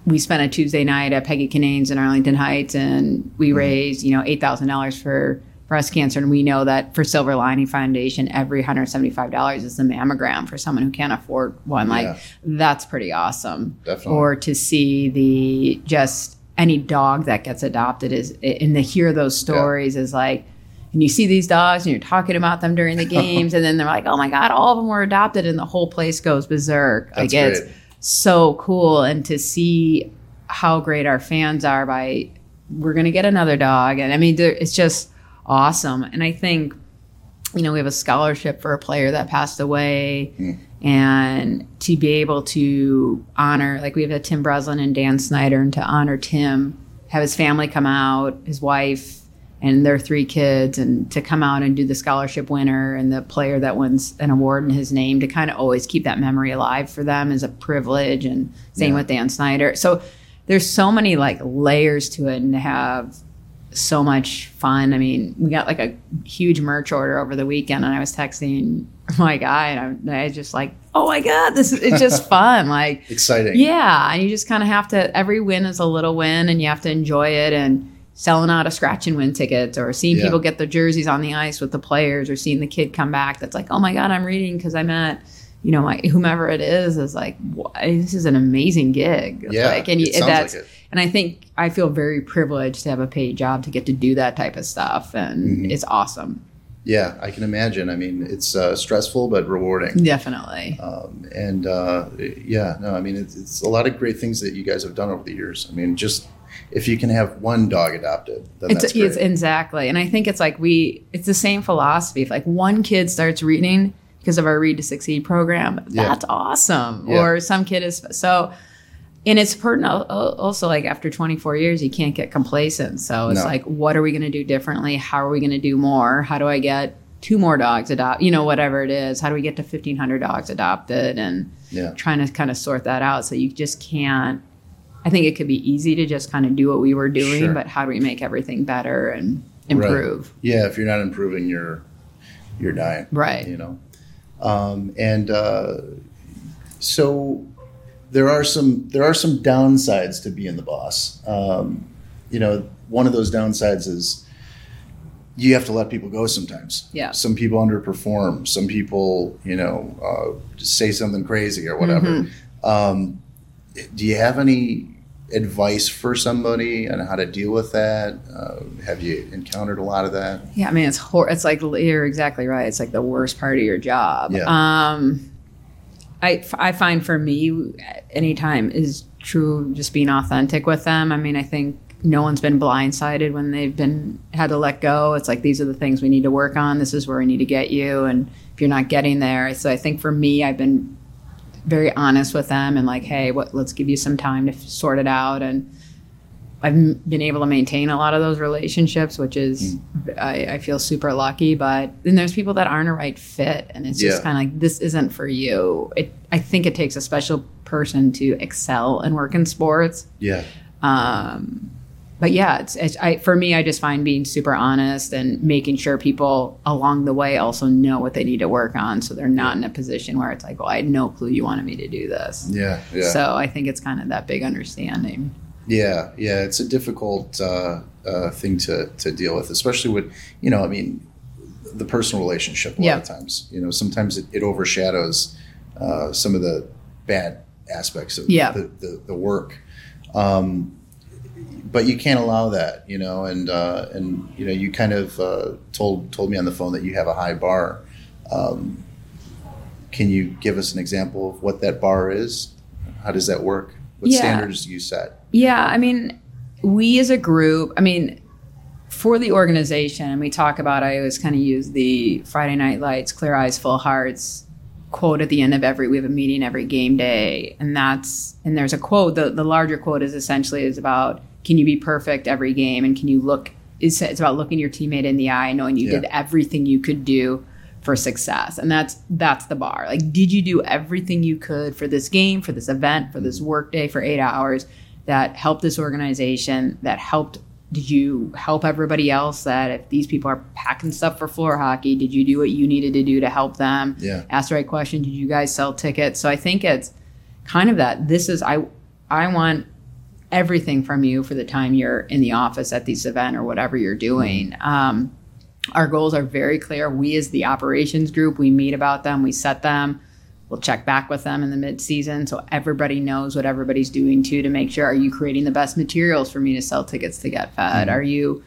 we spent a Tuesday night at Peggy Kinnane's in Arlington Heights and we mm-hmm. raised, you know, $8,000 for breast cancer. And we know that for Silver Lining Foundation, every $175 is a mammogram for someone who can't afford one. Like, yeah. that's pretty awesome. Definitely. Or to see the just any dog that gets adopted is, and to hear those stories yeah. is like, and you see these dogs and you're talking about them during the games, and then they're like, oh my God, all of them were adopted, and the whole place goes berserk. That's like, it's so cool. And to see how great our fans are by we're going to get another dog and i mean it's just awesome. And i think you know we have a scholarship for a player that passed away hmm. and to be able to honor like we have a tim breslin and dan snyder and to honor tim have his family come out his wife and their three kids and to come out and do the scholarship winner and the player that wins an award in his name to kind of always keep that memory alive for them is a privilege and same Yeah. with dan snyder. So there's so many like layers to it and to have so much fun. I mean, we got like a huge merch order over the weekend, and I was texting my guy, and I, I was just like, "Oh my god, this is it's just fun!" Like, Exciting. yeah, and you just kind of have to. Every win is a little win, and you have to enjoy it. And selling out of scratch and win tickets, or seeing Yeah. people get their jerseys on the ice with the players, or seeing the kid come back that's like, "Oh my god, I'm reading because I met." You know, my whomever it is is like, this is an amazing gig. Yeah, like, and you, that's like it. and I think I feel very privileged to have a paid job to get to do that type of stuff, and Mm-hmm. it's awesome. Yeah, I can imagine. I mean, it's uh, stressful but rewarding. Definitely. Um, and uh, yeah, no, I mean, it's, it's a lot of great things that you guys have done over the years. I mean, just if you can have one dog adopted, then It's, that's great. it's exactly, and I think it's like we. It's the same philosophy. If like one kid starts reading because of our Read to Succeed program, Yeah. that's awesome. Yeah. Or some kid is so. And it's al- also like after 24 years, you can't get complacent. So it's No. like, what are we going to do differently? How are we going to do more? How do I get two more dogs adopt? You know, whatever it is. How do we get to 1,500 dogs adopted? And yeah, trying to kind of sort that out. So you just can't. I think it could be easy to just kind of do what we were doing, Sure. but how do we make everything better and improve? yeah. If you're not improving, you're you're dying. Right. You know, um, and uh, so there are some there are some downsides to being the boss. Um, you know, one of those downsides is you have to let people go sometimes. Yeah. Some people underperform. Some people, you know, uh, say something crazy or whatever. Mm-hmm. Um, do you have any advice for somebody on how to deal with that? Uh, have you encountered a lot of that? Yeah, I mean it's hor- it's like you're exactly right. It's like the worst part of your job. Yeah. Um, I I find for me, anytime is true. Just being authentic with them. I mean, I think no one's been blindsided when they've been had to let go. It's like these are the things we need to work on. This is where we need to get you, and if you're not getting there, so I think for me, I've been very honest with them and like, hey, what? Let's give you some time to f- sort it out and. I've m- been able to maintain a lot of those relationships, which is I, I feel super lucky. But then there's people that aren't a right fit, and it's just kind of like this isn't for you. It I think it takes a special person to excel and work in sports. Yeah. Um, but yeah, it's, it's I, for me. I just find being super honest and making sure people along the way also know what they need to work on, so they're not in a position where it's like, well, I had no clue you wanted me to do this. Yeah. Yeah. So I think it's kind of that big understanding. Yeah, yeah, it's a difficult uh, uh, thing to to deal with, especially with you know, I mean, the personal relationship. A Yeah. lot of times, you know, sometimes it, it overshadows uh, some of the bad aspects of Yeah. the, the the work. Um, but you can't allow that, you know, and uh, and you know, you kind of uh, told told me on the phone that you have a high bar. Um, can you give us an example of what that bar is? How does that work? What Yeah. standards do you set? Yeah, I mean, we as a group, I mean, for the organization, and we talk about, I always kind of use the Friday Night Lights, Clear Eyes, Full Hearts quote at the end of every, we have a meeting every game day. And that's, and there's a quote, the, the larger quote is essentially is about, can you be perfect every game? And can you look, it's, it's about looking your teammate in the eye, knowing you Yeah. did everything you could do for success and that's that's the bar like did you do everything you could for this game for this event for this mm-hmm. work day for eight hours that helped this organization that helped did you help everybody else that if these people are packing stuff for floor hockey did you do what you needed to do to help them Yeah. ask the right question did you guys sell tickets so i think it's kind of that this is i i want everything from you for the time you're in the office at this event or whatever you're doing um, our goals are very clear. We, as the operations group, we meet about them, we set them. We'll check back with them in the mid-season so everybody knows what everybody's doing too to make sure are you creating the best materials for me to sell tickets to get fed? Are you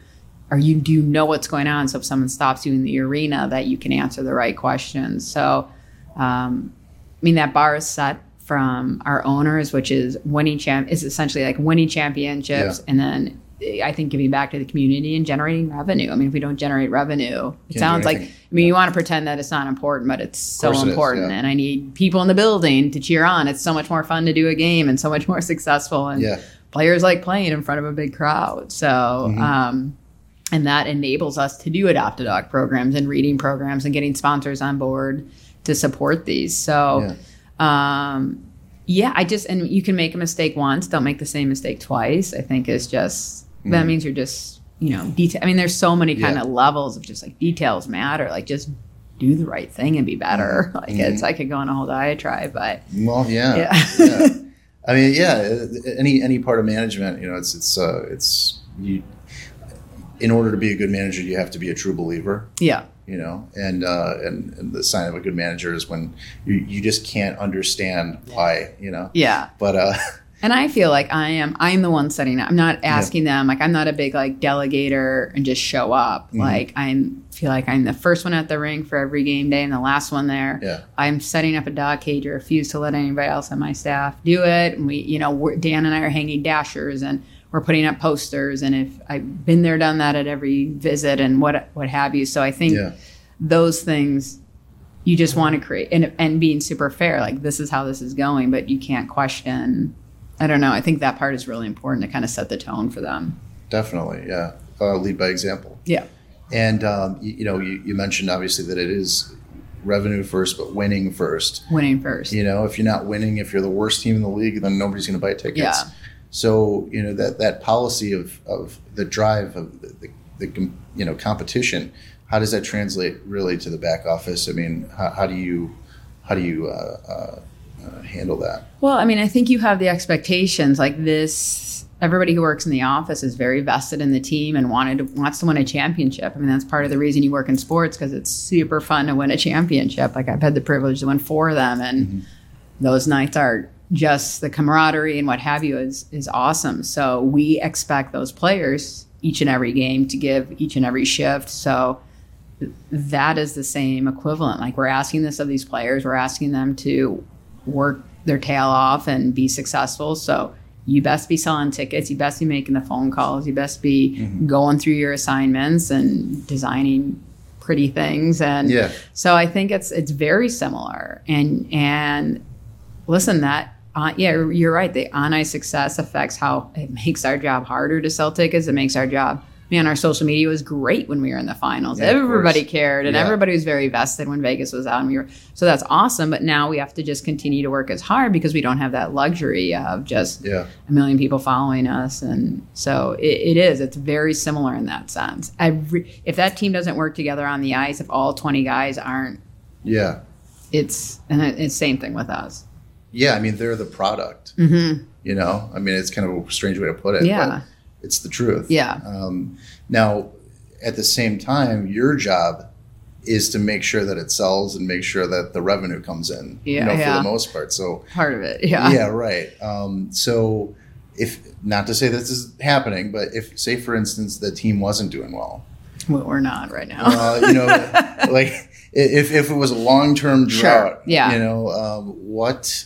are you do you know what's going on so if someone stops you in the arena that you can answer the right questions? So um, I mean that bar is set from our owners, which is winning champ is essentially like winning championships, and then I think giving back to the community and generating revenue. I mean, if we don't generate revenue, it do sounds like I mean, you want to pretend that it's not important, but it's so course it is, important. yeah. And I need people in the building to cheer on. It's so much more fun to do a game and so much more successful. And Yeah. players like playing in front of a big crowd. So, Mm-hmm. um, and that enables us to do adopt a dog programs and reading programs and getting sponsors on board to support these. So, um, yeah, I just and you can make a mistake once, don't make the same mistake twice. I think is just that means you're just you know detail. I mean, there's so many kind Mm-hmm. Yeah. of levels of just like details matter. Like just do the right thing and be better. Like it's I could go on a whole diatribe, but Well, yeah, Yeah. yeah. I mean, yeah. Any any part of management, you know, it's it's uh, it's you. In order to be a good manager, you have to be a true believer. yeah, You know, and uh, and, and the sign of a good manager is when you, you just can't understand why. You know, yeah. but uh, And I feel like I am I'm the one setting up. I'm not asking them like I'm not a big like delegator and just show up. Mm-hmm. Like I'm feel like I'm the first one at the ring for every game day and the last one there. yeah, I'm setting up a dog cage. I refuse to let anybody else on my staff do it. And we, you know, we're, Dan and I are hanging dashers and we're putting up posters. And if I've been there, done that at every visit and what what have you. So I think yeah, those things you just want to create and and being super fair. Like this is how this is going, but you can't question. I don't know. I think that part is really important to kind of set the tone for them. definitely, yeah. Uh, lead by example. Yeah. And um, you, you know, you, you mentioned obviously that it is revenue first, but winning first. Winning first. You know, if you're not winning, if you're the worst team in the league, then nobody's going to buy tickets. Yeah. So you know that that policy of of the drive of the, the, the you know competition, how does that translate really to the back office? I mean, how, how do you how do you uh, uh, uh, handle that? Well, I mean, I think you have the expectations like this. Everybody who works in the office is very vested in the team and wanted to, wants to win a championship. I mean, that's part of the reason you work in sports because it's super fun to win a championship. Like I've had the privilege to win four of them, and those nights are just the camaraderie and what have you is is awesome. So we expect those players each and every game to give each and every shift. So that is the same equivalent. Like we're asking this of these players, we're asking them to work their tail off and be successful. So you best be selling tickets, you best be making the phone calls, you best be mm-hmm. going through your assignments and designing pretty things and Yeah. so I think it's it's very similar and and listen that uh, yeah you're right. The on ice success affects how it makes our job harder to sell tickets. It makes our job man our social media was great when we were in the finals. Yeah, everybody cared and Yeah. everybody was very vested when Vegas was out and we were so that's awesome. But now we have to just continue to work as hard because we don't have that luxury of just Yeah. a million people following us. And so it, it is it's very similar in that sense. Every, if that team doesn't work together on the ice if all 20 guys aren't Yeah. it's and it's same thing with us Yeah. I mean, they're the product. mm-hmm. You know, I mean, it's kind of a strange way to put it. Yeah. But it's the truth. Yeah. Um, now, at the same time, your job is to make sure that it sells and make sure that the revenue comes in. Yeah, You know, yeah. for the most part. So, part of it yeah yeah, right. Um, so, if not to say this is happening, but if, say, for instance, the team wasn't doing well, Well, we're not right now uh, you know, like if, if it was a long term Sure, drought, yeah. you know, um, what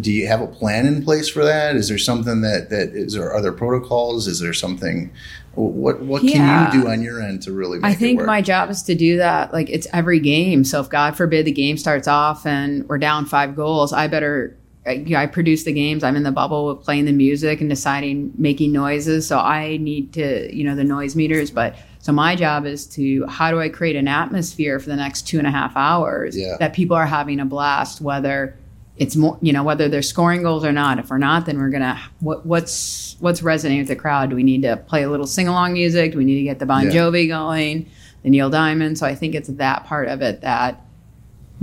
do you have a plan in place for that? Is there something that that is there are there protocols? Is there something? What what Yeah. can you do on your end to really? Make I think my job is to do that. Like it's every game. So if God forbid the game starts off and we're down five goals, I better. I, I produce the games. I'm in the bubble with playing the music and deciding making noises. So I need to, you know, the noise meters. But so my job is to how do I create an atmosphere for the next two and a half hours Yeah. that people are having a blast, whether it's more, you know, whether they're scoring goals or not. If we're not, then we're gonna what, what's what's resonating with the crowd? Do we need to play a little sing along music? Do we need to get the Bon Yeah. Jovi going, the Neil Diamond? So I think it's that part of it that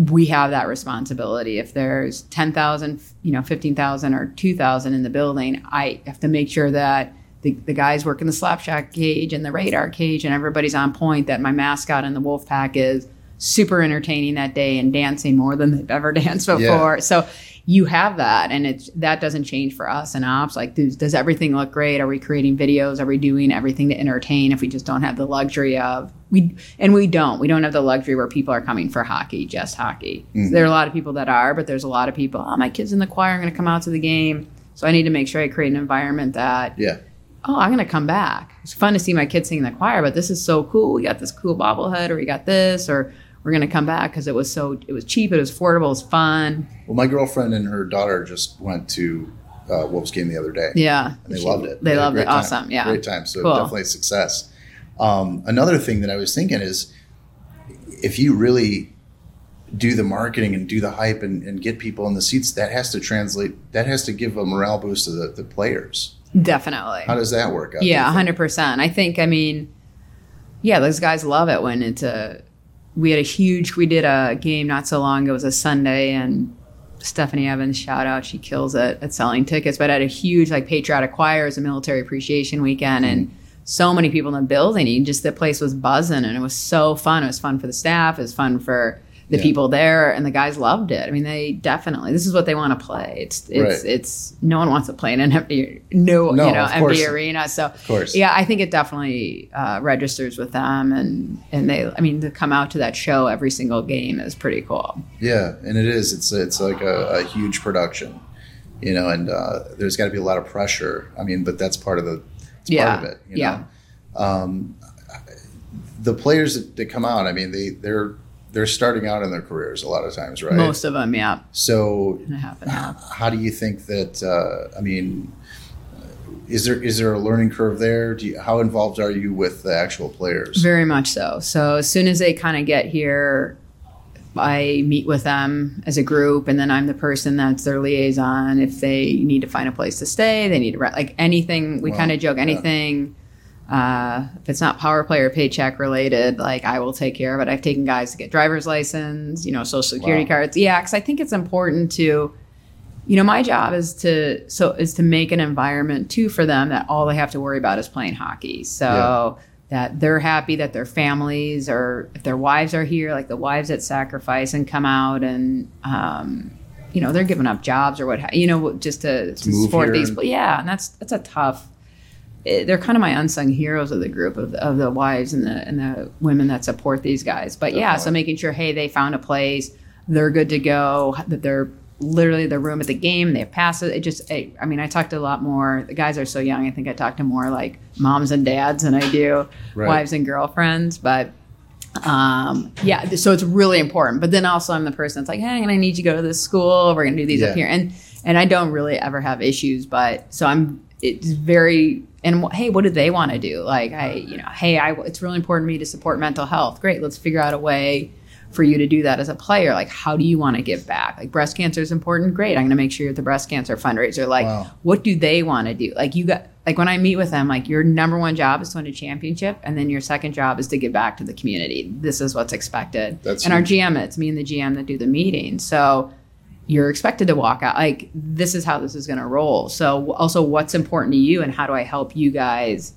we have that responsibility. If there's ten thousand, you know, fifteen thousand or two thousand in the building, I have to make sure that the, the guys working the slapshot cage and the radar cage and everybody's on point. That my mascot in the wolf pack is super entertaining that day and dancing more than they've ever danced before. Yeah. So you have that, and it's that doesn't change for us and ops. Like, does, does everything look great? Are we creating videos? Are we doing everything to entertain? If we just don't have the luxury of we, and we don't, we don't have the luxury where people are coming for hockey, just hockey. Mhm. There are a lot of people that are, but there's a lot of people. Oh, my kid's in the choir. I'm going to come out to the game. So I need to make sure I create an environment that Yeah. oh, I'm going to come back. It's fun to see my kids sing in the choir, but this is so cool. We got this cool bobblehead, or we got this, or we're going to come back because it was so it was cheap, it was affordable, it was fun. Well, my girlfriend and her daughter just went to uh, Wolves game the other day. Yeah, and they loved it. They a loved it. time. Awesome. Yeah. great time. So Cool. definitely a success. Um, another thing that I was thinking is, if you really do the marketing and do the hype and, and get people in the seats, that has to translate. That has to give a morale boost to the, the players. Definitely. How does that work? out, Yeah, hundred percent. I think. I mean, yeah, those guys love it when it's a. We had a huge. We did a game not so long ago. It was a Sunday, and Stephanie Evans, shout out, she kills it at selling tickets. But at a huge like patriotic choir, was a military appreciation weekend, and so many people in the building. And just the place was buzzing, and it was so fun. It was fun for the staff. It was fun for the Yeah. people there, and the guys loved it. I mean, they definitely. This is what they want to play. It's it's Right. it's no one wants to play in an empty no, No, you know empty arena. So Of course. yeah, I think it definitely uh, registers with them, and and they. I mean, to come out to that show every single game is pretty cool. Yeah, and it is. It's it's like a, a huge production, you know, and uh, there's got to be a lot of pressure. I mean, but that's part of the it's Yeah, part of it. You yeah. know? um, the players that, that come out. I mean, they they're they're starting out in their careers a lot of times, right? Most of them, yeah, So, half and half. how do you think that? Uh, I mean. Is there is there a learning curve there? Do you, how involved are you with the actual players? Very much so. So as soon as they kind of get here, I meet with them as a group, and then I'm the person that's their liaison. If they need to find a place to stay, they need to rent, like anything. We Wow. kind of joke Yeah. Uh, if it's not power play or paycheck related, like I will take care of it. I've taken guys to get driver's license, you know, social security Wow. cards. Yeah, because I think it's important to, you know, my job is to so is to make an environment too for them that all they have to worry about is playing hockey. So that they're happy that their families or if their wives are here, like the wives that sacrifice and come out and um, you know they're giving up jobs or what ha- you know just to, to support here these. But yeah, and that's that's a tough. They're kind of my unsung heroes of the group of, of the wives and the and the women that support these guys. But yeah, so making sure hey they found a place, they're good to go, that they're literally the room at the game, they have passes. It just I, I mean I talked a lot more. The guys are so young. I think I talked to more like moms and dads than I do Right. wives and girlfriends. But um yeah so it's really important but then also i'm the person that's like hey i'm gonna need you to go to this school we're gonna do these Yeah. up here and and i don't really ever have issues but so i'm it's very and hey what do they want to do? Like i you know hey i it's really important to me to support mental health. Great let's figure out a way for you to do that as a player. Like how do you want to give back? Like breast cancer is important great i'm going to make sure you're at the breast cancer fundraiser like Wow. what do they want to do? Like you got like when i meet with them like your number one job is to win a championship and then your second job is to give back to the community. This is what's expected. That's and our gm it's me and the gm that do the meeting. So you're expected to walk out. Like this is how this is going to roll. So also what's important to you and how do i help you guys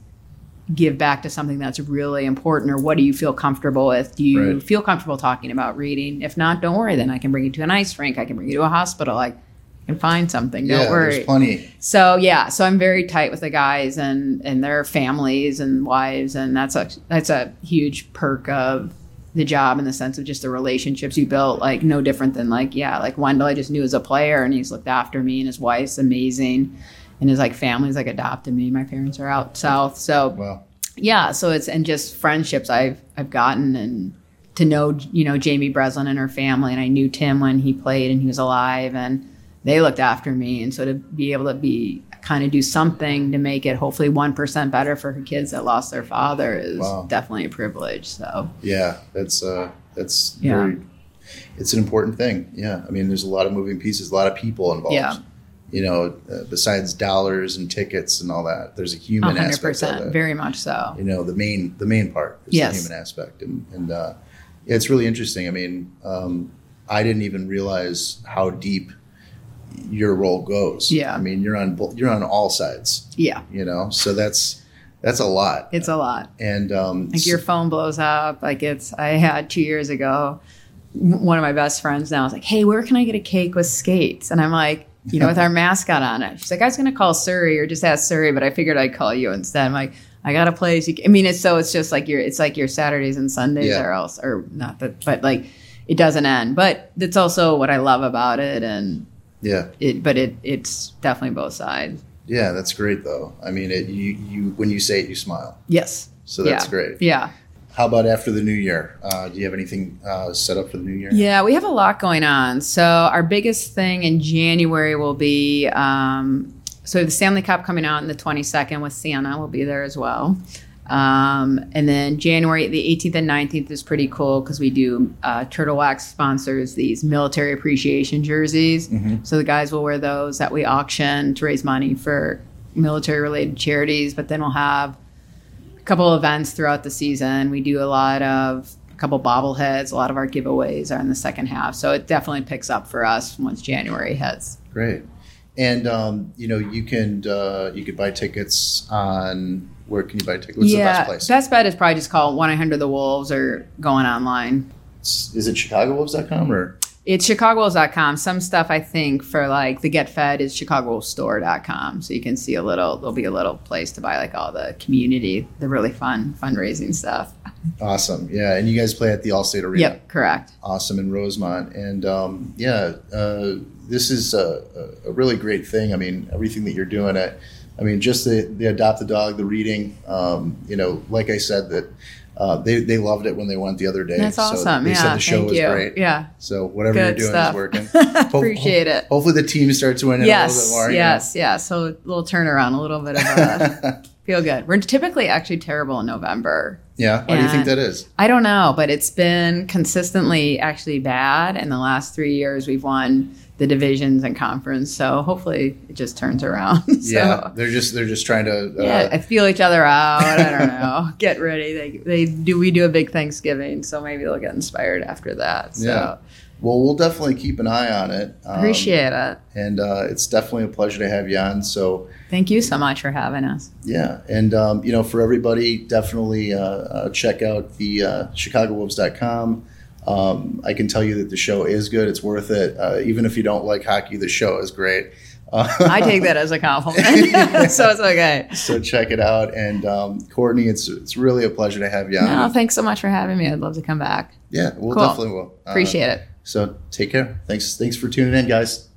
give back to something that's really important or what do you feel comfortable with? Do you Right. feel comfortable talking about reading? If not don't worry. Then i can bring you to an ice rink. I can bring you to a hospital. Like I can find something. Don't yeah, worry. there's plenty. so yeah, so I'm very tight with the guys and and their families and wives, and that's a that's a huge perk of the job in the sense of just the relationships you built. Like no different than like yeah, like Wendell I just knew as a player, and he's looked after me, and his wife's amazing, and his like family's like adopted me. My parents are out south, so Well, yeah so it's and just friendships i've i've gotten and to know you know jamie breslin and her family and i knew tim when he played and he was alive and they looked after me and so to be able to be kind of do something to make it hopefully 1% better for her kids that lost their father is Wow. definitely a privilege so yeah, that's uh, that's Yeah. very. It's an important thing. Yeah, I mean, there's a lot of moving pieces, a lot of people involved. Yeah. You know, uh, besides dollars and tickets and all that, there's a human aspect of 100% it. very much so you know the main the main part is Yes. the human aspect and and uh, yeah, it's really interesting i mean um, i didn't even realize how deep your role goes Yeah. i mean you're on you're on all sides yeah you know so that's That's a lot. It's a lot. and um, Like your phone blows up. Like it's, I had two years ago, one of my best friends now was like, Hey, where can I get a cake with skates? And I'm like, you know, with our mascot on it. She's like, I was going to call Surrey or just ask Surrey, but I figured I'd call you instead. I'm like, I got a place. You I mean, it's so it's just like your, it's like your Saturdays and Sundays Yeah. or else, or not that, but like it doesn't end. But that's also what I love about it. And yeah, it, but it, it's definitely both sides. yeah, that's great though. I mean, it, you you when you say it, you smile. Yes. So that's Yeah. great. Yeah. How about after the new year? Uh, do you have anything uh, set up for the new year? Yeah, we have a lot going on. So our biggest thing in January will be um, so the Stanley Cup coming out on the 22nd with Sienna. will be there as well. Um, and then January the 18th and 19th is pretty cool because we do uh, Turtle Wax sponsors these military appreciation jerseys. So the guys will wear those that we auction to raise money for military related charities. But then we'll have a couple events throughout the season. We do a lot of a couple bobbleheads. A lot of our giveaways are in the second half, so it definitely picks up for us once January hits. Great. And um, you know, you can uh, you could buy tickets on where can you buy tickets? What's the best place? best bet is probably just call one eight hundred the Wolves or going online. Is it ChicagoWolves.com or It's chicagowolves.com. Some stuff I think for like the Get Fed is chicagowolvesstore.com. So you can see a little, there'll be a little place to buy like all the community, the really fun fundraising stuff. awesome? Yeah, and you guys play at the Allstate Arena. Yep, correct. awesome in Rosemont. And um, yeah, uh, this is a, a a really great thing. I mean, everything that you're doing at, I mean, just the, the adopt the dog, the reading, um, you know, like I said, that uh, they, they loved it when they went the other day. That's So awesome. they yeah, said the show thank was you. great. Yeah, So whatever good you're doing stuff. is working. Appreciate ho- it. Hopefully the team starts winning a little bit Yes, more. you yes, yes. So a little turnaround, a little bit of a feel good. We're typically actually terrible in November. yeah. Why do you think that is? I don't know, but it's been consistently actually bad. In the last three years, we've won the divisions and conference. So hopefully it just turns around. so, yeah, they're just they're just trying to. Uh, yeah, I feel each other out. I don't know. Get ready. They, they do. We do a big Thanksgiving, so maybe they'll get inspired after that. So Yeah. Well, we'll definitely keep an eye on it. Um, appreciate it. And uh, it's definitely a pleasure to have you on. So. Thank you so much for having us. Yeah, and um, you know, for everybody, definitely uh, uh, check out the uh, ChicagoWolves.com. Um, I can tell you that the show is good; it's worth it. Uh, even if you don't like hockey, the show is great. Uh, I take that as a compliment, so it's okay. so check it out. And um, Courtney, it's it's really a pleasure to have you on. No, thanks so much for having me. I'd love to come back. yeah, we'll Cool. definitely will. Uh, Appreciate it. So take care. Thanks. Thanks for tuning in, guys.